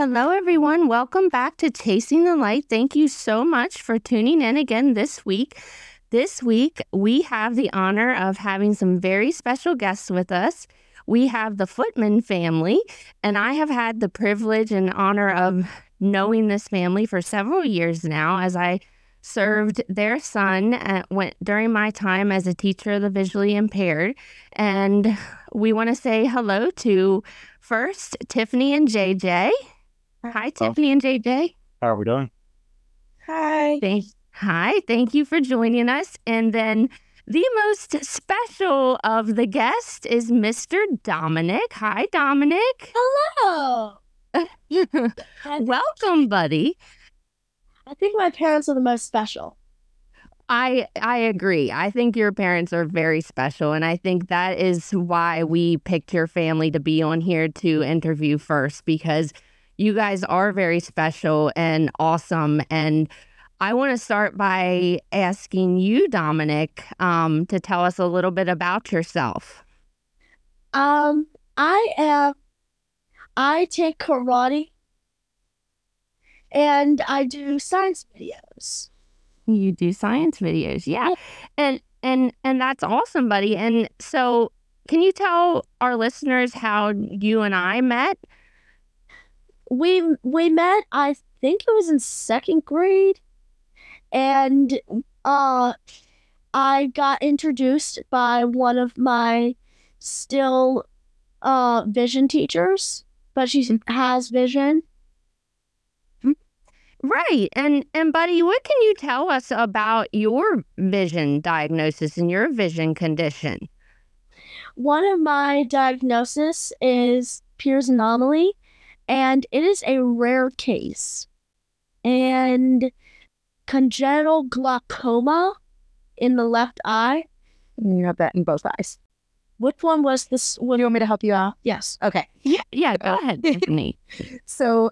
Hello, everyone. Welcome back to Chasing the Light. Thank you so much for tuning in again this week. This week, we have the honor of having some very special guests with us. We have the Footman family, and I have had the privilege and honor of knowing this family for several years now as I served their son uh, at, went during my time as a teacher of the visually impaired. And we want to say hello to first Tiffany and JJ. Hi, Tiffany and JJ. How are we doing? Hi. Thank, hi, thank you for joining us. And then the most special of the guests is Mr. Dominic. Hi, Dominic. Hello. Welcome, buddy. I think my parents are the most special. I I agree. I think your parents are very special and I think that is why we picked your family to be on here to interview first because you guys are very special and awesome and I want to start by asking you Dominic um, to tell us a little bit about yourself. Um I am I take karate and I do science videos. You do science videos, yeah. And and and that's awesome, buddy. And so can you tell our listeners how you and I met? We we met I think it was in second grade and uh I got introduced by one of my still uh vision teachers, but she has vision Right. And and buddy, what can you tell us about your vision diagnosis and your vision condition? One of my diagnosis is Peters anomaly, and it is a rare case. And congenital glaucoma in the left eye. Mm, you have that in both eyes. Which one was this? Do you want me to help you out? Yes. Okay. Yeah, yeah, go uh, ahead, Tiffany. So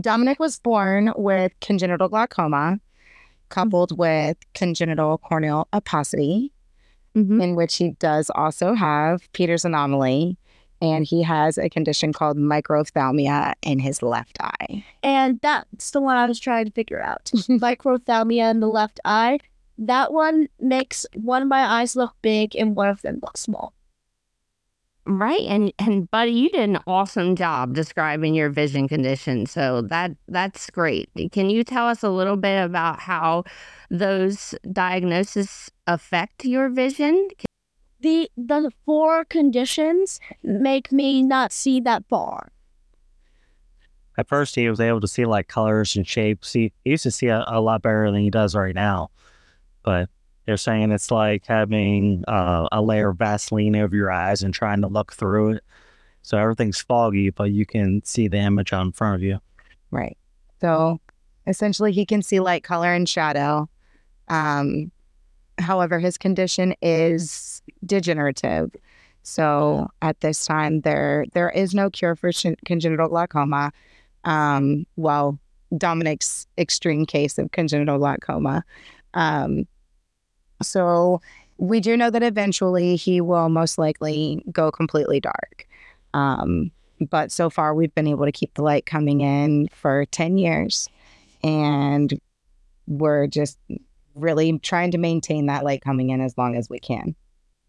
Dominic was born with congenital glaucoma coupled mm-hmm. with congenital corneal opacity, Mhm. in which he does also have Peters anomaly. And he has a condition called microphthalmia in his left eye. And that's the one I was trying to figure out. Microphthalmia in the left eye. That one makes one of my eyes look big and one of them look small. Right. And and buddy, you did an awesome job describing your vision condition. So that that's great. Can you tell us a little bit about how those diagnoses affect your vision? The the four conditions make me not see that far. At first, he was able to see like colors and shapes. He, he used to see a, a lot better than he does right now. But they're saying it's like having uh, a layer of Vaseline over your eyes and trying to look through it. So everything's foggy, but you can see the image on front of you. Right. So essentially, he can see light, color, and shadow. Um, however, his condition is degenerative. So at this time, there there is no cure for sh- congenital glaucoma. Um, well, Dominic's extreme case of congenital glaucoma. Um, so we do know that eventually he will most likely go completely dark. Um, but so far, we've been able to keep the light coming in for 10 years. And we're just really trying to maintain that light coming in as long as we can.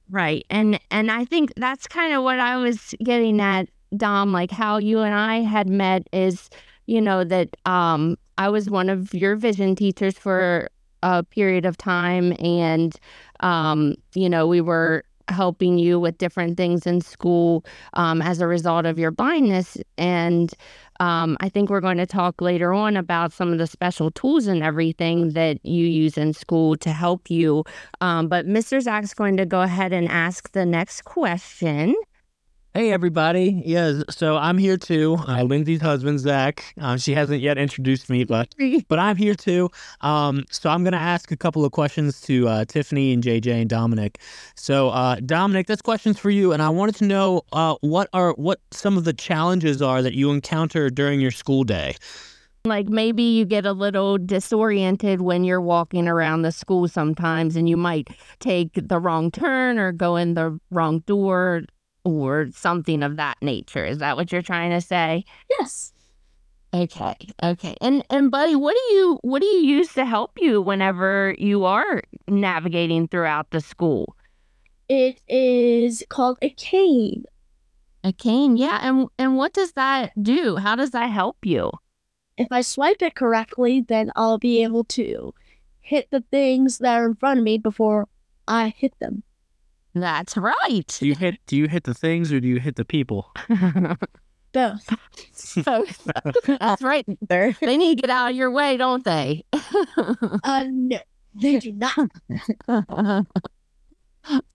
Right. And and I think that's kind of what I was getting at, Dom, like how you and I had met is, you know, that um I was one of your vision teachers for a period of time and um, you know, we were helping you with different things in school um, as a result of your blindness. And um, I think we're going to talk later on about some of the special tools and everything that you use in school to help you. Um, but Mr. Zach's going to go ahead and ask the next question. Hey, everybody. Yeah, so I'm here too. Uh, Lindsay's husband, Zach. Uh, she hasn't yet introduced me, but but I'm here too. Um, so I'm going to ask a couple of questions to uh, Tiffany and JJ and Dominic. So, uh, Dominic, this question's for you, and I wanted to know uh, what are what some of the challenges are that you encounter during your school day. Like maybe you get a little disoriented when you're walking around the school sometimes, and you might take the wrong turn or go in the wrong door or something of that nature. Is that what you're trying to say? Yes. Okay. Okay. And and buddy, what do you what do you use to help you whenever you are navigating throughout the school? It is called a cane. A cane, yeah. And and what does that do? How does that help you? If I swipe it correctly, then I'll be able to hit the things that are in front of me before I hit them. That's right. Do you hit do you hit the things or do you hit the people? Both. That's right. There. They need to get out of your way, don't they? Uh, no, they do not.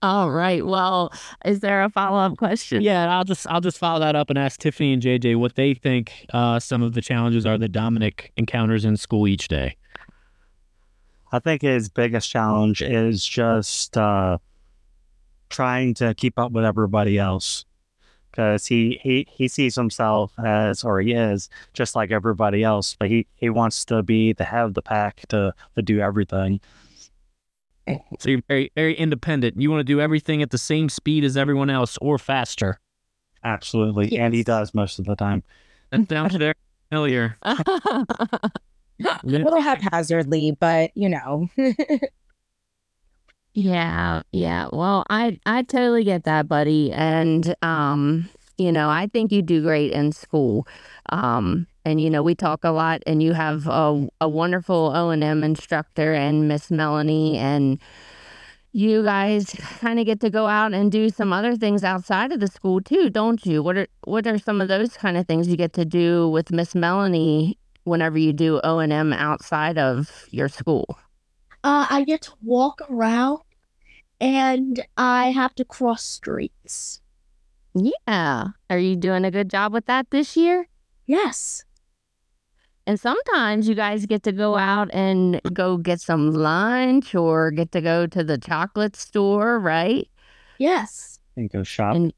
All right. Well, is there a follow up question? Yeah, I'll just I'll just follow that up and ask Tiffany and JJ what they think uh, some of the challenges are that Dominic encounters in school each day. I think his biggest challenge is just uh, trying to keep up with everybody else because he, he, he sees himself as, or he is, just like everybody else, but he, he wants to be the head of the pack to, to do everything. So you're very very independent. You want to do everything at the same speed as everyone else or faster. Absolutely. And he does most of the time. That sounds very familiar. A little haphazardly, but you know. Yeah, yeah. Well, I I totally get that, buddy. And um, you know, I think you do great in school. Um, and you know, we talk a lot and you have a a wonderful O&M instructor and Miss Melanie and you guys kind of get to go out and do some other things outside of the school too, don't you? What are what are some of those kind of things you get to do with Miss Melanie whenever you do O&M outside of your school? Uh, I get to walk around and I have to cross streets. Yeah. Are you doing a good job with that this year? Yes. And sometimes you guys get to go out and go get some lunch or get to go to the chocolate store, right? Yes. And go shop. And-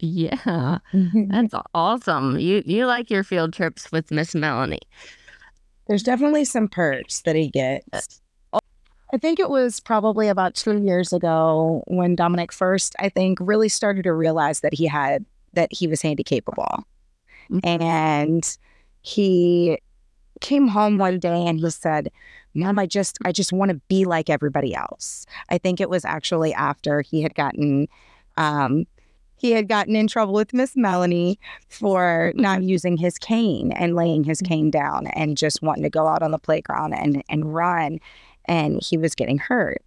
Yeah. That's awesome. You you like your field trips with Miss Melanie. There's definitely some perks that he gets. I think it was probably about two years ago when Dominic first, I think, really started to realize that he had that he was handy capable. Mhm. And he came home one day and he said, Mom, I just I just want to be like everybody else. I think it was actually after he had gotten um he had gotten in trouble with Miss Melanie for not using his cane and laying his cane down and just wanting to go out on the playground and, and run. And he was getting hurt.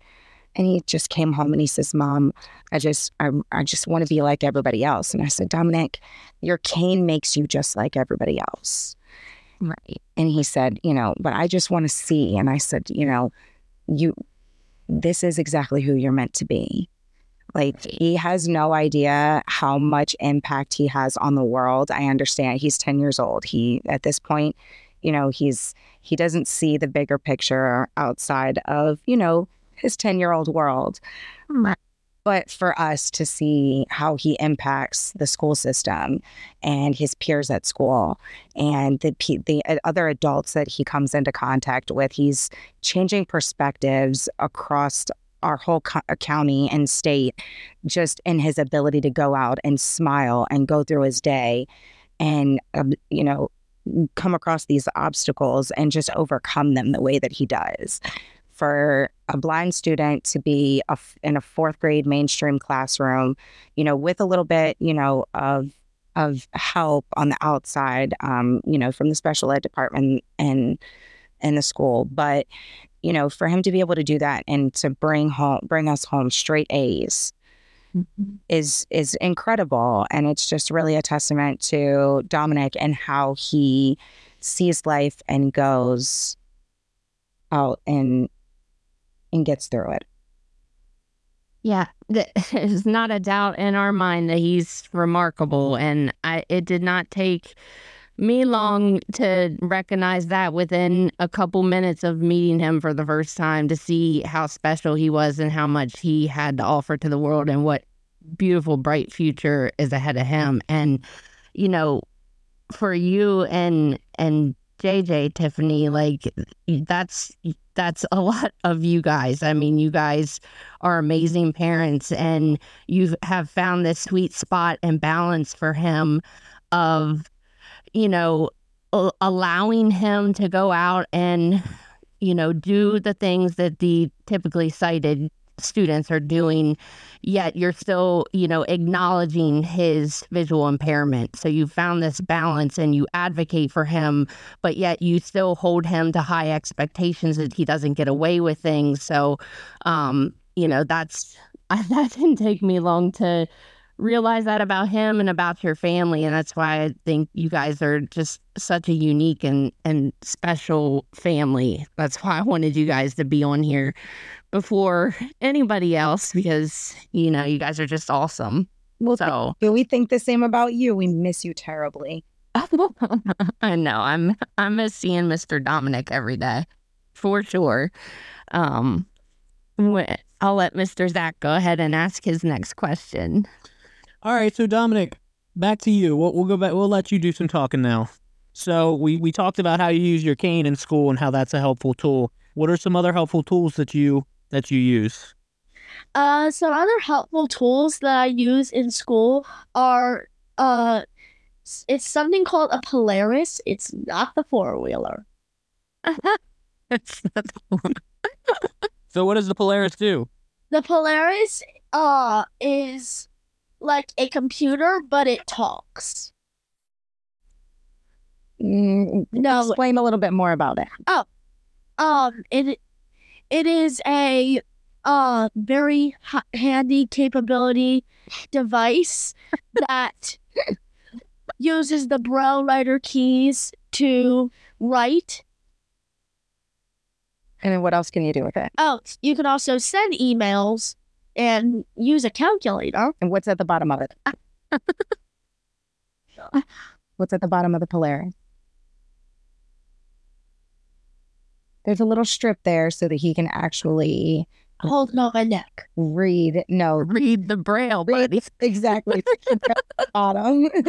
And he just came home and he says, Mom, I just I, I just want to be like everybody else. And I said, Dominic, your cane makes you just like everybody else. Right. And he said, you know, but I just want to see. And I said, you know, you, this is exactly who you're meant to be. Like, he has no idea how much impact he has on the world. I understand he's 10 years old. He, at this point, you know, he's, he doesn't see the bigger picture outside of, you know, his 10 year old world but for us to see how he impacts the school system and his peers at school and the the uh, other adults that he comes into contact with he's changing perspectives across our whole co- uh, county and state just in his ability to go out and smile and go through his day and um, you know come across these obstacles and just overcome them the way that he does. For a blind student to be a in a fourth grade mainstream classroom, you know, with a little bit, you know, of of help on the outside, um, you know, from the special ed department and and the school, but you know, for him to be able to do that and to bring home bring us home straight A's is is incredible, and it's just really a testament to Dominic and how he sees life and goes out and and gets through it. Yeah, there's not a doubt in our mind that he's remarkable, and I it did not take me long to recognize that within a couple minutes of meeting him for the first time to see how special he was and how much he had to offer to the world and what beautiful bright future is ahead of him. And you know for you and and JJ Tiffany like that's that's a lot of you guys. I mean you guys are amazing parents and you have found this sweet spot and balance for him of you know allowing him to go out and you know do the things that the typically sighted students are doing yet you're still you know acknowledging his visual impairment. So you found this balance and you advocate for him but yet you still hold him to high expectations that he doesn't get away with things. So um you know that's that didn't take me long to realize that about him and about your family. And that's why i think you guys are just such a unique and and special family. That's why i wanted you guys to be on here before anybody else because you know you guys are just awesome Well, so but we think the same about you. We miss you terribly. i know i'm i miss seeing mr dominic every day for sure um wh- i'll let mr zach go ahead and ask his next question All right, so Dominic, back to you. We'll, we'll go back. We'll let you do some talking now. So we we talked about how you use your cane in school and how that's a helpful tool. What are some other helpful tools that you that you use? Uh, some other helpful tools that I use in school are uh, it's something called a Polaris. It's not the four wheeler. It's not- the one. So what does the Polaris do? The Polaris uh is like a computer, but it talks. Mm, No, explain a little bit more about it. Oh, um, it it is a uh very ha- handy capability device that uses the Braille writer keys to write. And then what else can you do with it? Oh, you can also send emails and use a calculator. And what's at the bottom of it? what's at the bottom of the Polaris? There's a little strip there so that he can actually Hold on my neck. read. No, read the braille read buddy exactly. bottom.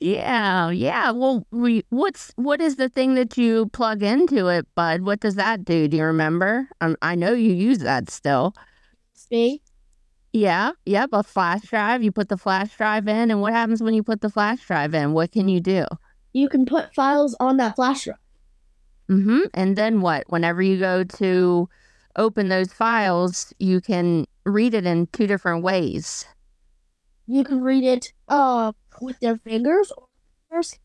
Yeah, yeah. Well, we what's what is the thing that you plug into it, bud? What does that do? Do you remember? Um, I know you use that still. See? Yeah, yep. A flash drive. You put the flash drive in, and what happens when you put the flash drive in? What can you do? You can put files on that flash drive. Mm-hmm. And then what? Whenever you go to open those files, you can read it in two different ways. You can read it uh with your fingers or fingers.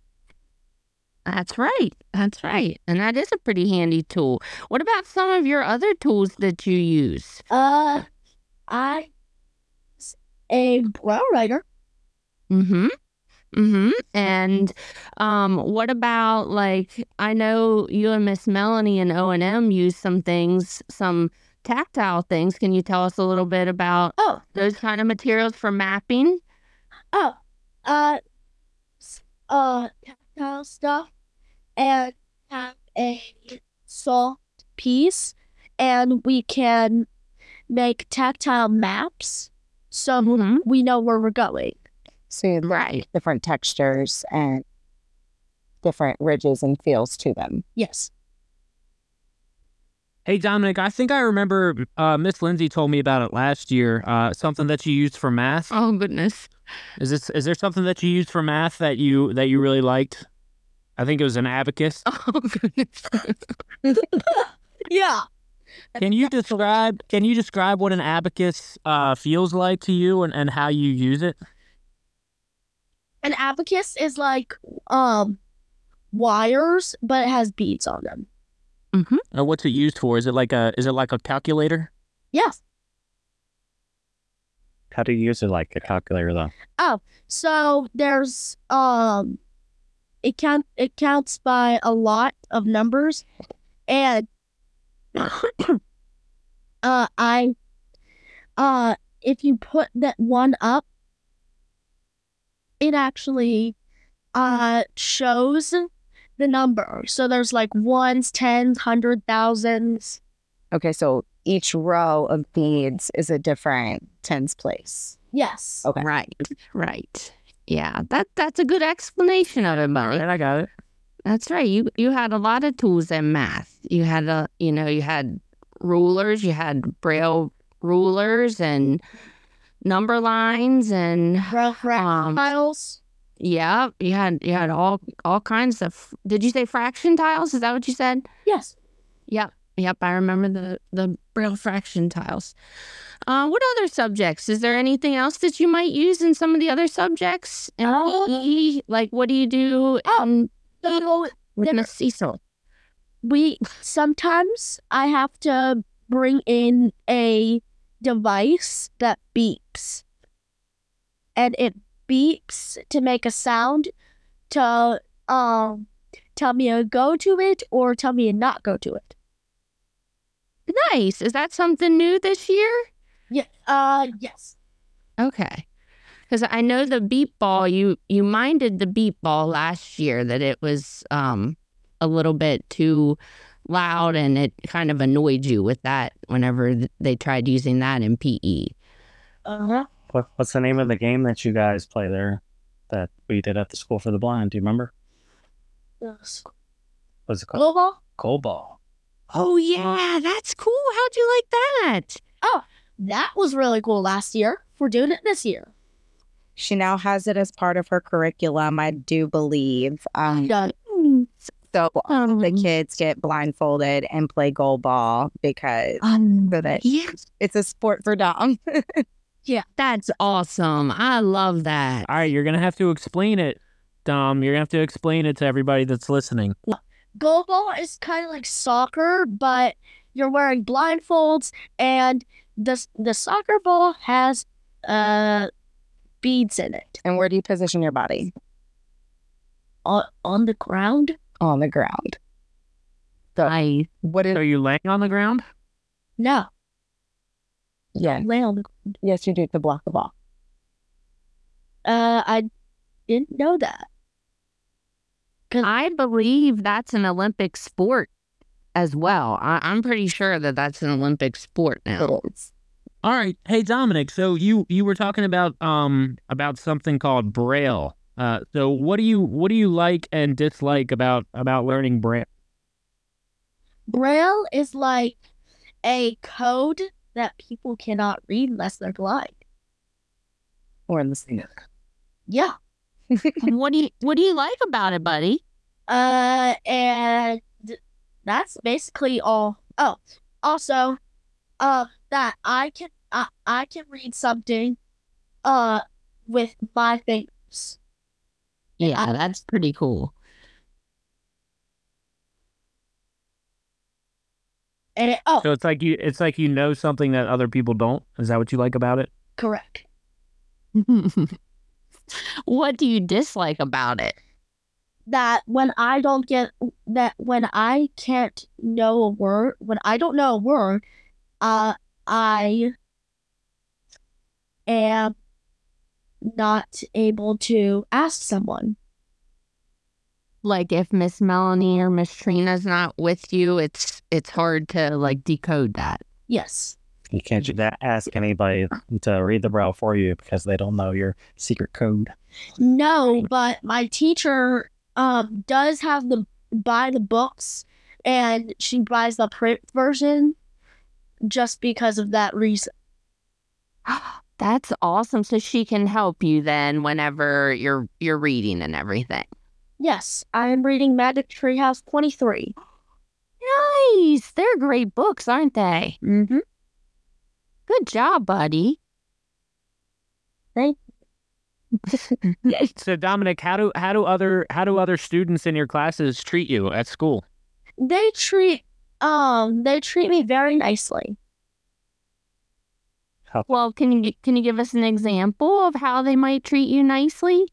That's right. That's right. And that is a pretty handy tool. What about some of your other tools that you use? Uh I a Braille writer. Mm-hmm. Mm-hmm. And um, what about like I know you and Miss Melanie and O and M use some things, some tactile things. Can you tell us a little bit about Oh, those kind of materials for mapping? oh, uh, uh, tactile stuff, and have a soft piece, and we can make tactile maps, so Mhm. we know where we're going. So Right. different textures and different ridges and feels to them. Yes. Hey Dominic, I think I remember uh, Miss Lindsay told me about it last year. Uh, something that you used for math. Oh goodness. Is this is there something that you used for math that you that you really liked? I think it was an abacus. Oh goodness. Yeah. Can you describe Can you describe what an abacus uh, feels like to you and, and how you use it? An abacus is like um wires, but it has beads on them. mm-hmm. Or what's it used for? Is it like a Is it like a calculator? Yes. How do you use it like a calculator though? Oh, so there's um it count it counts by a lot of numbers and uh I uh if you put that one up it actually uh shows the number. So there's like ones, tens, hundred thousands. Okay, so each row of beads is a different tens place. Yes. Okay. Right. Right. Yeah. That that's a good explanation of it, buddy. Right, I got it. That's right. You you had a lot of tools in math. You had a you know you had rulers, you had braille rulers and number lines and um files. Yeah, you had you had all all kinds of. Did you say fraction tiles? Is that what you said? Yes. Yep, Yep. I remember the the braille fraction tiles. Uh, what other subjects? Is there anything else that you might use in some of the other subjects? in Uh, PE? like what do you do um, So with Miss Cecil? we sometimes I have to bring in a device that beeps. And it beeps to make a sound to um tell me to go to it or tell me to not go to it. Nice. Is that something new this year? Yeah. Uh yes. Okay. Because I know the beep ball, you you minded the beep ball last year that it was um a little bit too loud and it kind of annoyed you with that whenever they tried using that in. PE. Uh-huh. What, what's the name of the game that you guys play there that we did at the school for the blind? Do you remember? Yes. What's it called? Global? Goal ball. Oh yeah, that's cool. How'd you like that? Oh, that was really cool last year. We're doing it this year. She now has it as part of her curriculum, I do believe. Um, Done. So Um, the kids get blindfolded and play goal ball because um, so that yes, it's a sport for Dom. Yeah, that's awesome. I love that. All right, you're gonna have to explain it, Dom. You're gonna have to explain it to everybody that's listening. Goal ball is kind of like soccer, but you're wearing blindfolds, and the the soccer ball has uh beads in it and where do you position your body? on on the ground. On the ground. So I What is Are you laying on the ground? No, yeah. lay on the. Yes, you do to block the ball. Uh, I didn't know that. I believe that's an Olympic sport as well. I, I'm pretty sure that that's an Olympic sport now. All right. Hey Dominic, so you you were talking about um about something called braille. Uh so what do you what do you like and dislike about about learning braille? Braille is like a code that people cannot read unless they're blind. Or in the sand. Yeah. what do you What do you like about it, buddy? Uh, and that's basically all. Oh, also, uh, that I can I, I can read something, uh, with my fingers. Yeah, that's pretty cool. And it, oh, So it's like you it's like you know something that other people don't. Is that what you like about it? correct. what do you dislike about it? That when I don't get that when I can't know a word, when I don't know a word, uh, I am not able to ask someone. Like if Miss Melanie or Miss Trina's not with you, it's it's hard to like decode that. Yes. You can't do that. Ask anybody to read the braille for you because they don't know your secret code. No, but my teacher um does have the buy the books and she buys the print version just because of that reason. That's awesome. So she can help you then whenever you're you're reading and everything. Yes, I am reading Magic Treehouse 23. Nice. They're great books, aren't they? Mm-hmm. Good job, buddy. Thank you. so Dominic, how do how do other how do other students in your classes treat you at school? They treat um they treat me very nicely. Well, can you can you give us an example of how they might treat you nicely?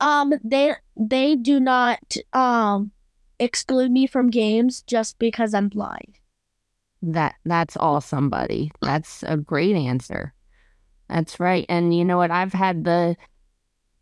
Um they they do not um exclude me from games just because I'm blind. That that's awesome, buddy. That's a great answer. That's right. And you know what? I've had the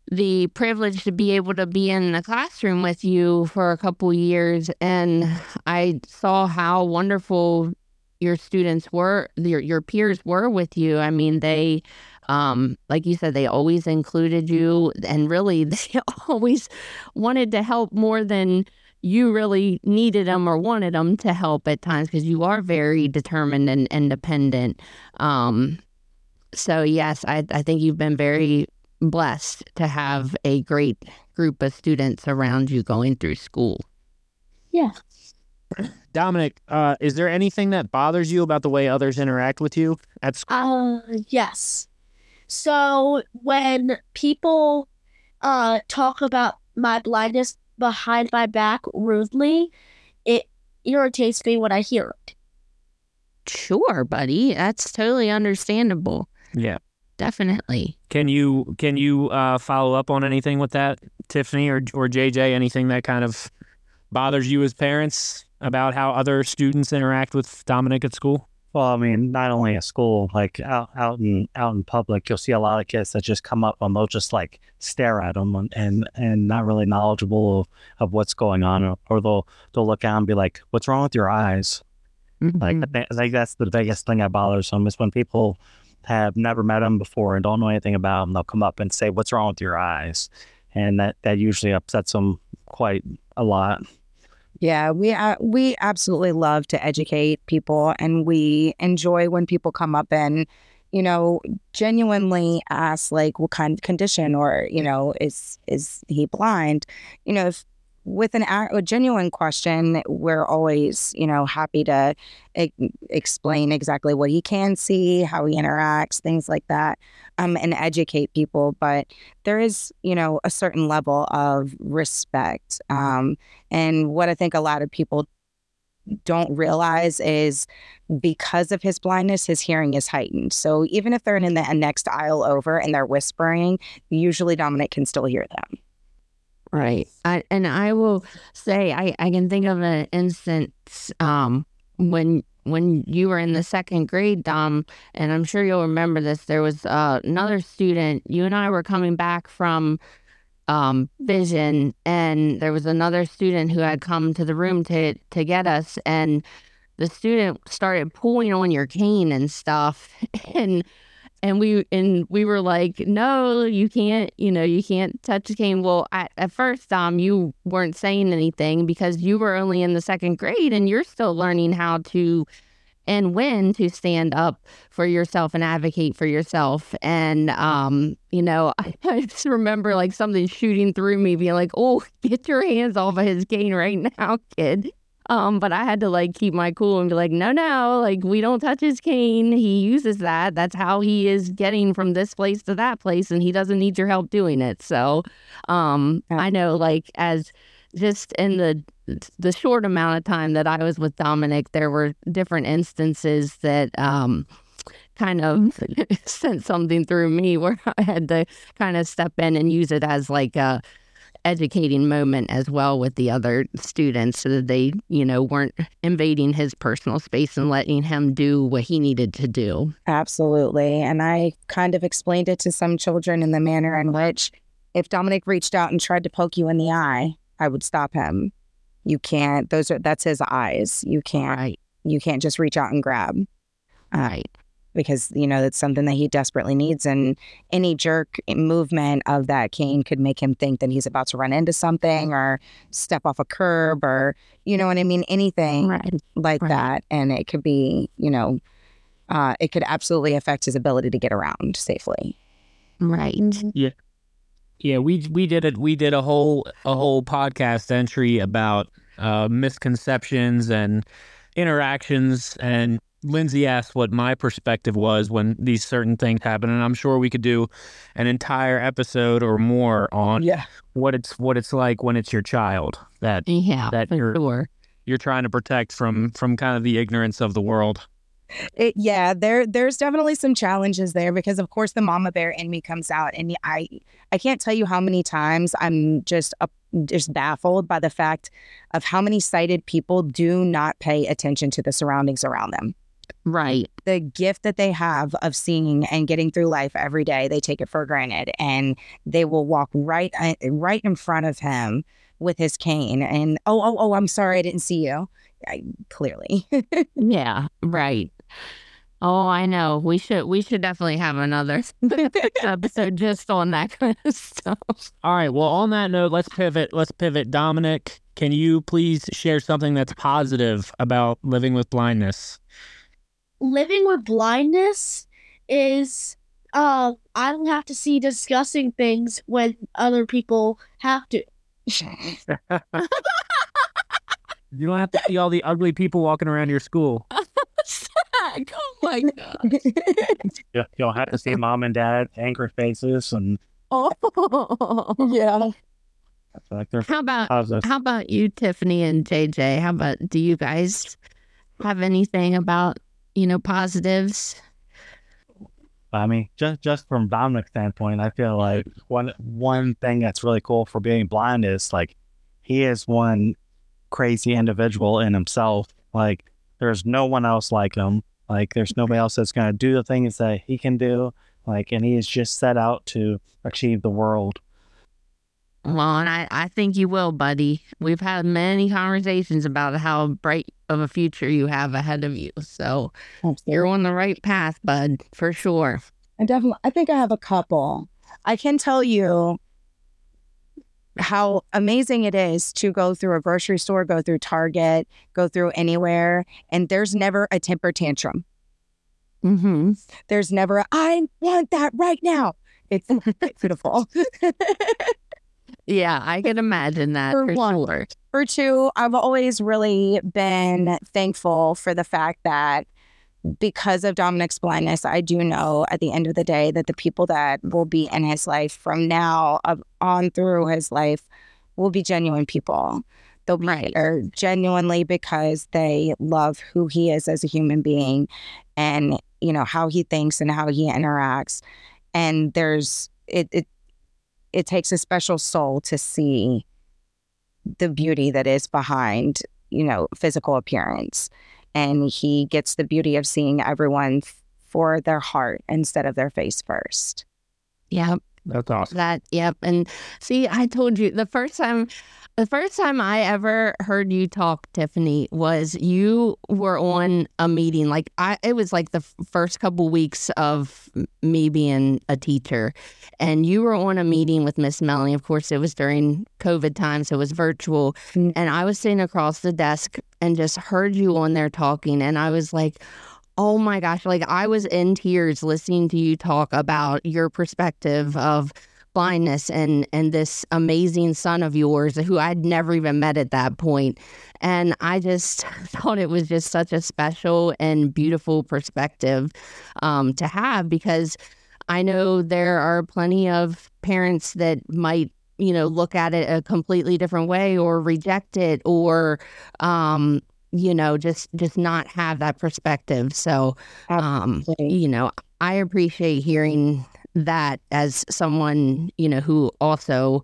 the privilege to be able to be in the classroom with you for a couple years and I saw how wonderful your students were your your peers were with you. I mean, they um like you said they always included you and really they always wanted to help more than you really needed them or wanted them to help at times because you are very determined and independent. Um, so yes, I I think you've been very blessed to have a great group of students around you going through school. Yeah. Dominic, uh, is there anything that bothers you about the way others interact with you at school? Uh, yes. So when people uh talk about my blindness behind my back rudely, it irritates me when I hear it. Sure, buddy. That's totally understandable. Yeah. Definitely. Can you can you uh, follow up on anything with that, Tiffany or or JJ? Anything that kind of bothers you as parents about how other students interact with Dominic at school? Well, I mean, not only at school, like out out in out in public, you'll see a lot of kids that just come up and they'll just like stare at them and and, and not really knowledgeable of, of what's going on, or, or they'll they'll look out and be like, "What's wrong with your eyes?" Like Mhm. I think, I think that's the biggest thing that bothers them is when people have never met them before and don't know anything about them. They'll come up and say, "What's wrong with your eyes?" And that that usually upsets them quite a lot. Yeah, we uh, we absolutely love to educate people, and we enjoy when people come up and, you know, genuinely ask like, what kind of condition, or you know, is is he blind? You know, if with an a, genuine question, we're always you know happy to e- explain exactly what he can see, how he interacts, things like that, um, and educate people. But there is you know a certain level of respect. Um, and what I think a lot of people don't realize is because of his blindness, his hearing is heightened. So even if they're in the next aisle over and they're whispering, usually Dominic can still hear them. Right. I, and I will say I, I can think of an instance um, when when you were in the second grade, Dom, and I'm sure you'll remember this. There was uh, another student. You and I were coming back from um, Vision, and there was another student who had come to the room to to get us, and the student started pulling on your cane and stuff, and and we and we were like, no, you can't, you know, you can't touch the cane. Well, at, at first, um, you weren't saying anything because you were only in the second grade and you're still learning how to and when to stand up for yourself and advocate for yourself. And um, you know, I, I just remember like something shooting through me, being like, "Oh, get your hands off of his cane right now, kid." Um, but I had to like keep my cool and be like, no, no, like we don't touch his cane. He uses that. That's how he is getting from this place to that place, and he doesn't need your help doing it. So, um, Yeah. I know like as just in the the short amount of time that I was with Dominic, there were different instances that um kind of sent something through me where I had to kind of step in and use it as like a educating moment as well with the other students so that they, you know, weren't invading his personal space and letting him do what he needed to do. Absolutely. And I kind of explained it to some children in the manner in which if Dominic reached out and tried to poke you in the eye, I would stop him. You can't, those are, that's his eyes. You can't, Right. you can't just reach out and grab. Uh, Right. Because you know that's something that he desperately needs and any jerk movement of that cane could make him think that he's about to run into something or step off a curb or you know what i mean anything Right. like Right. that and it could be you know uh, it could absolutely affect his ability to get around safely Right. Yeah, yeah we we did it. We did a whole a whole podcast entry about uh, misconceptions and interactions. And Lindsay asked what my perspective was when these certain things happen, and I'm sure we could do an entire episode or more on yeah what it's what it's like when it's your child that Yeah. That you're- sure. you're trying to protect from from kind of the ignorance of the world. It, yeah, there there's definitely some challenges there because of course the mama bear in me comes out and I I can't tell you how many times I'm just up, just baffled by the fact of how many sighted people do not pay attention to the surroundings around them. Right. The gift that they have of seeing and getting through life every day, they take it for granted and they will walk right uh, right in front of him with his cane and oh oh oh I'm sorry I didn't see you. I, clearly. Yeah. Right. Oh, I know. We should we should definitely have another episode just on that kind of stuff. All right. Well, on that note, let's pivot. Let's pivot. Dominic, can you please share something that's positive about living with blindness? Living with blindness is uh, I don't have to see disgusting things when other people have to. You don't have to see all the ugly people walking around your school. Zach, oh my god. You, you'll have to see mom and dad angry faces and Oh. Yeah. I feel like they're How about positive. how about you, Tiffany and JJ? How about do you guys have anything about you know positives? I mean, just just from Dominic's standpoint, I feel like one one thing that's really cool for being blind is like he is one crazy individual in himself. Like there's no one else like him. Like there's nobody else that's gonna do the things that he can do. Like and he is just set out to achieve the world. Well, and I, I think you will, buddy. We've had many conversations about how bright of a future you have ahead of you. So you're on the right path, bud, for sure. I definitely, I think I have a couple. I can tell you how amazing it is to go through a grocery store, go through Target, go through anywhere, and there's never a temper tantrum. Mm-hmm. There's never, a, I want that right now. It's beautiful. Yeah, I can imagine that For for, one. sure. For two, I've always really been thankful for the fact that because of Dominic's blindness, I do know at the end of the day that the people that will be in his life from now on through his life will be genuine people. They'll be Right. there genuinely because they love who he is as a human being and you know how he thinks and how he interacts. And there's it it it takes a special soul to see the beauty that is behind, you know, physical appearance. And he gets the beauty of seeing everyone f- for their heart instead of their face first. Yep. That's awesome. That yep. And see, I told you the first time the first time I ever heard you talk, Tiffany, was you were on a meeting. Like I it was like the first couple weeks of me being a teacher. And you were on a meeting with Miss Melanie. Of course, it was during COVID time, so it was virtual. Mm. And I was sitting across the desk and just heard you on there talking. And I was like, Oh my gosh, like I was in tears listening to you talk about your perspective of blindness and and this amazing son of yours who I'd never even met at that point. And I just thought it was just such a special and beautiful perspective um, to have because I know there are plenty of parents that might you know look at it a completely different way or reject it or um you know just just not have that perspective so um Absolutely. you know i appreciate hearing that as someone you know who also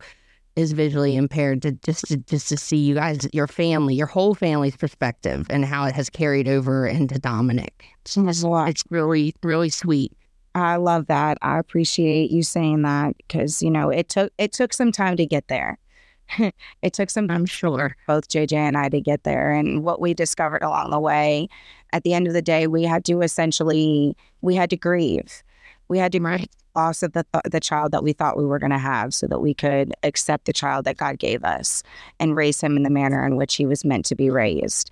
is visually impaired to just to just to see you guys your family your whole family's perspective and how it has carried over into dominic it's, it's really really sweet I love that. I appreciate you saying that because you know it took it took some time to get there. it took some i'm sure both JJ and I to get there. And what we discovered along the way, at the end of the day, we had to essentially we had to grieve. We had to the loss of the the child that we thought we were going to have, so that we could accept the child that God gave us and raise him in the manner in which he was meant to be raised.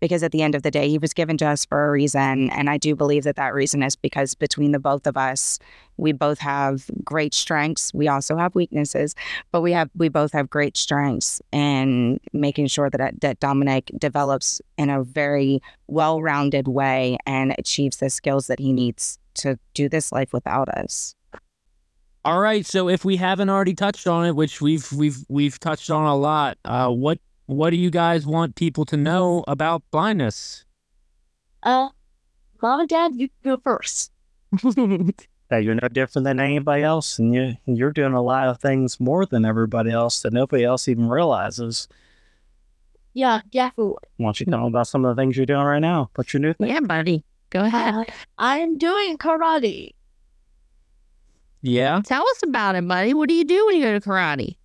Because at the end of the day, he was given to us for a reason, and I do believe that that reason is because between the both of us, we both have great strengths. We also have weaknesses, but we have we both have great strengths in making sure that that Dominic develops in a very well-rounded way and achieves the skills that he needs to do this life without us. All right, so if we haven't already touched on it, which we've we've we've touched on a lot, uh, what what do you guys want people to know about blindness? Uh, mom and dad, you go first. That you're no different than anybody else and you you're doing a lot of things more than everybody else that nobody else even realizes. Yeah, definitely. Why don't you tell them about some of the things you're doing right now? What's your new thing? yeah buddy go ahead Uh, I'm doing karate. Yeah, tell us about it buddy what do you do when you go to karate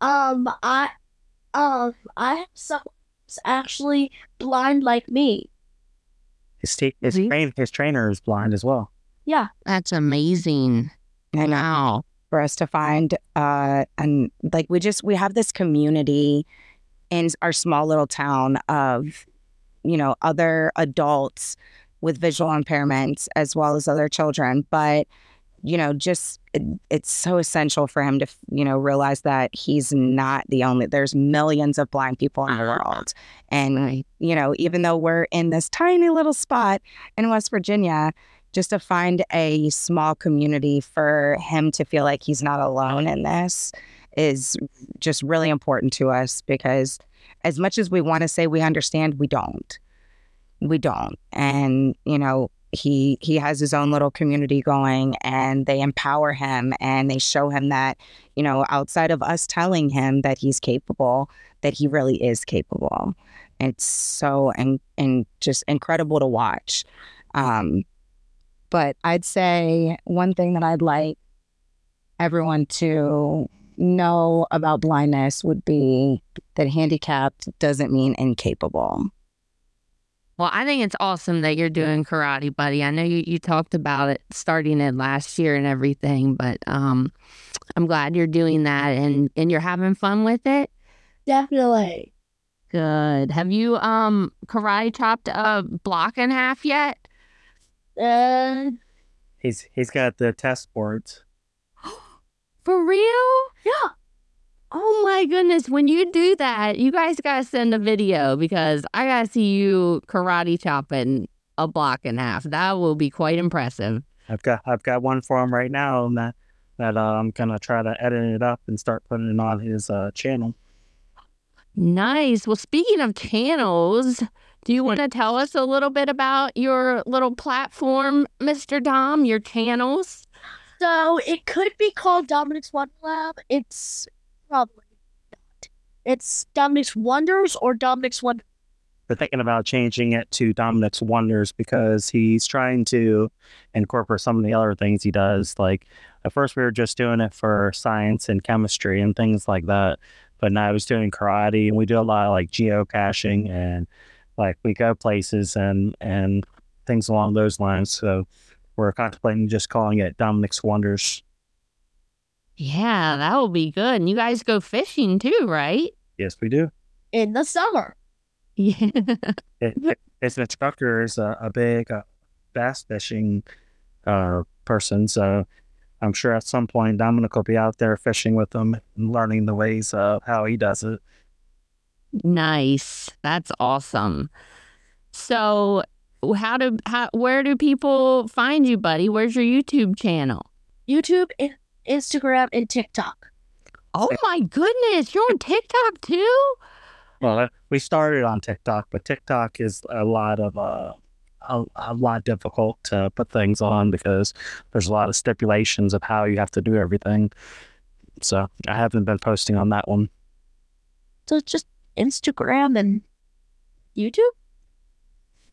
Um, I, um, I have someone who's actually blind like me. His, te- his, See? train- his trainer is blind as well. Yeah. that's amazing And wow for us to find uh and like we just we have this community in our small little town of you know other adults with visual impairments as well as other children but you know, just it, it's so essential for him to, you know, realize that he's not the only, there's millions of blind people in the uh-huh. world. And, Right. you know, even though we're in this tiny little spot in West Virginia, just to find a small community for him to feel like he's not alone in this is just really important to us because as much as we want to say we understand, we don't. We don't. And, you know, he he has his own little community going and they empower him and they show him that, you know, outside of us telling him that he's capable, that he really is capable. It's so and and just incredible to watch. Um but I'd say one thing that I'd like everyone to know about blindness would be that handicapped doesn't mean incapable. Well, I think it's awesome that you're doing karate, buddy. I know you, you talked about it starting it last year and everything, but um, I'm glad you're doing that and, and you're having fun with it. Definitely. Good. Have you um karate chopped a block in half yet? Uh, He's he's got the test boards. For real? yeah. Oh my goodness. When you do that, you guys gotta send a video because I gotta see you karate chopping a block in half. That will be quite impressive. I've got I've got one for him right now and that that uh, I'm gonna try to edit it up and start putting it on his uh, channel. Nice. Well, speaking of channels, do you want to tell us a little bit about your little platform, Mr. Dom, your channels? So it could be called Dominic's Wonder Lab. It's probably not. It's Dominic's Wonders or Dominic's Wonder. We're thinking about changing it to Dominic's Wonders because he's trying to incorporate some of the other things he does. Like at first we were just doing it for science and chemistry and things like that. But now he's doing karate and we do a lot of like geocaching and like we go places and and things along those lines. So we're contemplating just calling it Dominic's Wonders. Yeah, that will be good. And you guys go fishing too, right? Yes, we do. in the summer. Yeah. it, his instructor is a, a big uh, bass fishing uh, person, so I'm sure at some point Dominic will be out there fishing with him and learning the ways of how he does it. Nice. That's awesome. So, how do how where do people find you, buddy? Where's your YouTube channel? YouTube, I- Instagram, and TikTok. Oh my goodness, you're on TikTok too? Well, uh, we started on TikTok, but TikTok is a lot of uh, a, a lot difficult to put things on because there's a lot of stipulations of how you have to do everything. So I haven't been posting on that one. So it's just Instagram and YouTube.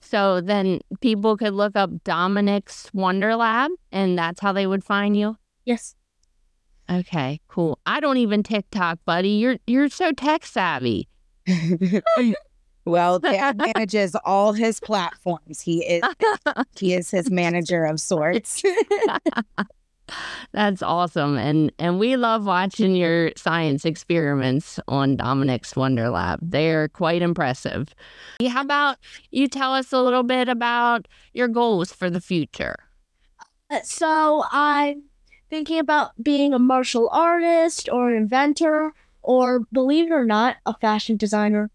So then people could look up Dominic's Wonder Lab and that's how they would find you. Yes. Okay, cool. I don't even TikTok, buddy. You're you're so tech savvy. well, Dad manages all his platforms. He is he is his manager of sorts. That's awesome. And and we love watching your science experiments on Dominic's Wonder Lab. They're quite impressive. How about you tell us a little bit about your goals for the future? Uh, So I'm thinking about being a martial artist or an inventor or, believe it or not, a fashion designer.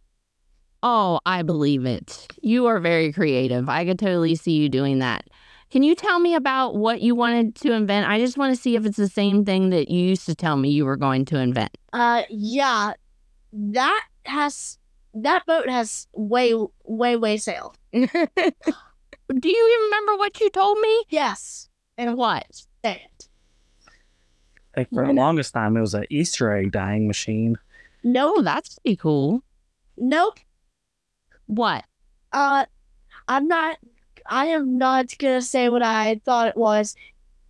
Oh, I believe it. You are very creative. I could totally see you doing that. Can you tell me about what you wanted to invent? I just want to see if it's the same thing that you used to tell me you were going to invent. Uh, yeah, that has that boat has way, way, way sailed. Do you even remember what you told me? Yes, and What? say it. I think for the longest time it was an Easter egg dyeing machine. Nope, Oh, that's pretty cool. nope. What? Uh, I'm not. I am not gonna say what I thought it was.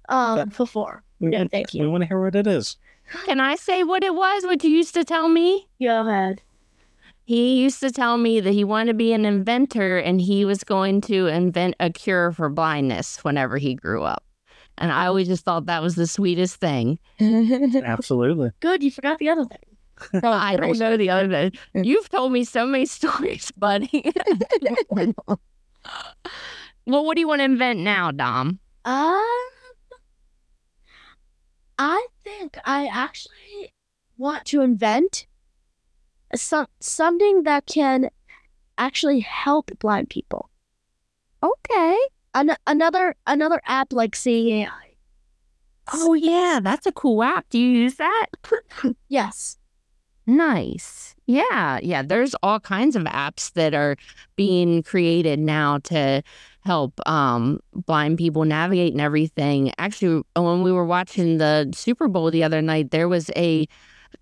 Um, before. We, Yeah, thank we you. want to hear what it is. Can I say what it was? What you used to tell me? Go ahead. He used to tell me that he wanted to be an inventor and he was going to invent a cure for blindness whenever he grew up. And I always just thought that was the sweetest thing. Absolutely. Good, you forgot the other thing. I don't know the other thing. You've told me so many stories, buddy. well, what do you want to invent now, Dom? Uh, think I actually want to invent some something that can actually help blind people. Okay. An- another another app like Seeing AI. Oh yeah, that's a cool app. Do you use that? Yes. Nice. Yeah, yeah. There's all kinds of apps that are being created now to help um blind people navigate and everything. Actually, when we were watching the Super Bowl the other night, there was a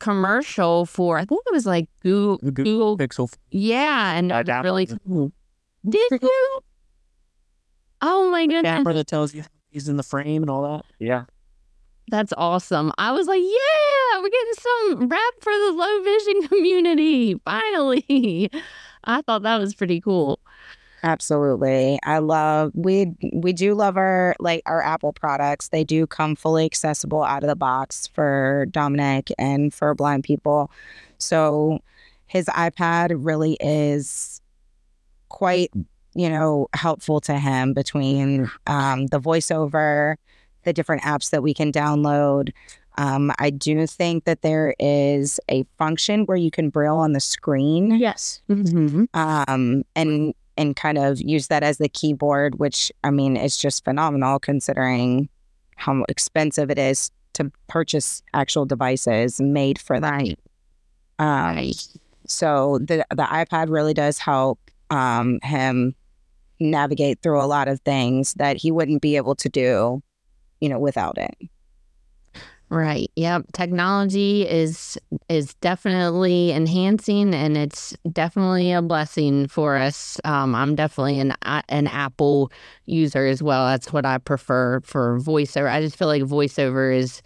commercial for I think it was like Google, Goo- Google Pixel. yeah, and I it was really cool. Did you? Oh my goodness. camera that tells you he's in the frame and all that. Yeah. That's awesome. I was like, yeah, we're getting some rap for the low vision community. Finally. I thought that was pretty cool. Absolutely. I love we we do love our like our Apple products. They do come fully accessible out of the box for Dominic and for blind people. So his iPad really is quite, you know, helpful to him between um, the voiceover, the different apps that we can download. Um, I do think that there is a function where you can braille on the screen Yes. Mm-hmm. um, and and kind of use that as the keyboard, which I mean, it's just phenomenal considering how expensive it is to purchase actual devices made for that. Right. Um, Right. so the the iPad really does help um, him navigate through a lot of things that he wouldn't be able to do, you know, without it. Right. Yep. Technology is is definitely enhancing, and it's definitely a blessing for us. Um, I'm definitely an an Apple user as well. That's what I prefer for voiceover. I just feel like voiceover is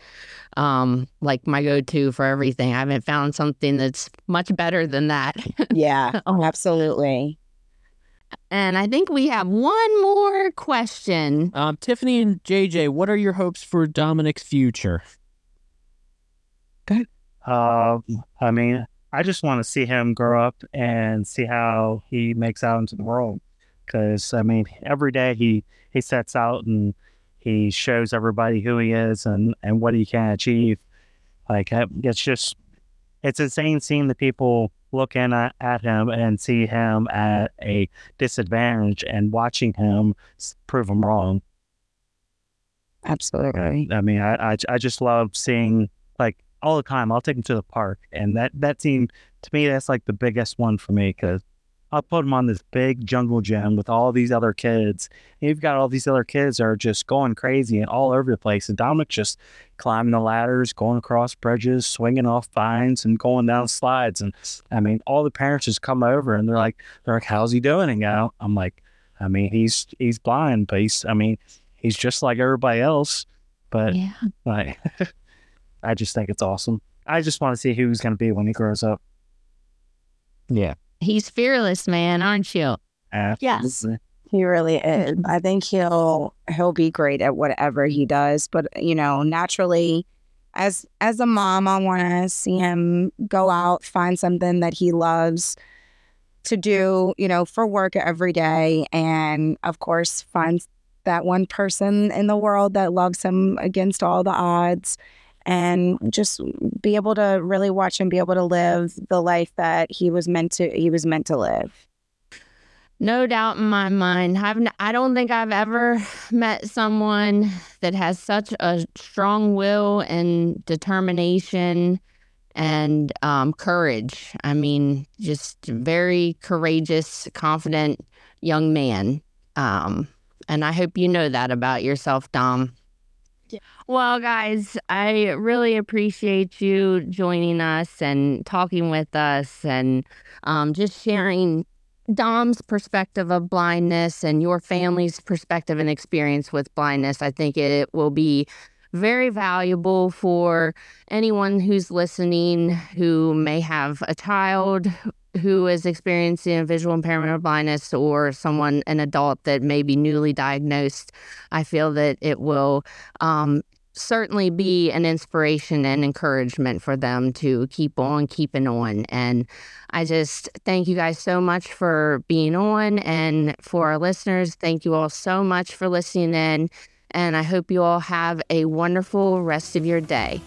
um, like my go to for everything. I haven't found something that's much better than that. Yeah, Oh. absolutely. And I think we have one more question. Um, Tiffany and JJ, what are your hopes for Dominic's future? Uh, I mean, I just want to see him grow up and see how he makes out into the world. Because I mean, every day he he sets out and he shows everybody who he is and and what he can achieve. Like I- it's just it's insane seeing the people looking at, him and see him at a disadvantage and watching him prove him wrong. Absolutely. I mean, I, I I just love seeing like all the time. I'll take him to the park, and that that team to me that's like the biggest one for me because I'll put him on this big jungle gym with all these other kids. And you've got all these other kids that are just going crazy and all over the place, and Dominic's just climbing the ladders, going across bridges, swinging off vines, and going down slides. And I mean, all the parents just come over and they're like, they're like, "How's he doing?" And I- I'm like, I mean, he's he's blind, but he's I mean, he's just like everybody else. But Yeah. like, I just think it's awesome. I just want to see who he's going to be when he grows up. Yeah. He's fearless, man, aren't you? Absolutely. He really is. Mm-hmm. I think he'll he'll be great at whatever he does. But you know, naturally, as as a mom, I want to see him go out, find something that he loves to do. You know, for work every day, and of course, find that one person in the world that loves him against all the odds. And just be able to really watch him be able to live the life that he was meant to he was meant to live. No doubt in my mind. I've I don't think I've ever met someone that has such a strong will and determination and um, courage. I mean, just very courageous, confident young man. Um, and I hope you know that about yourself, Dom. Well, guys, I really appreciate you joining us and talking with us and um, just sharing Dom's perspective of blindness and your family's perspective and experience with blindness. I think it will be very valuable for anyone who's listening who may have a child who is experiencing a visual impairment or blindness or someone, an adult that may be newly diagnosed. I feel that it will um, certainly be an inspiration and encouragement for them to keep on keeping on. And I just thank you guys so much for being on. And for our listeners, thank you all so much for listening in. And I hope you all have a wonderful rest of your day.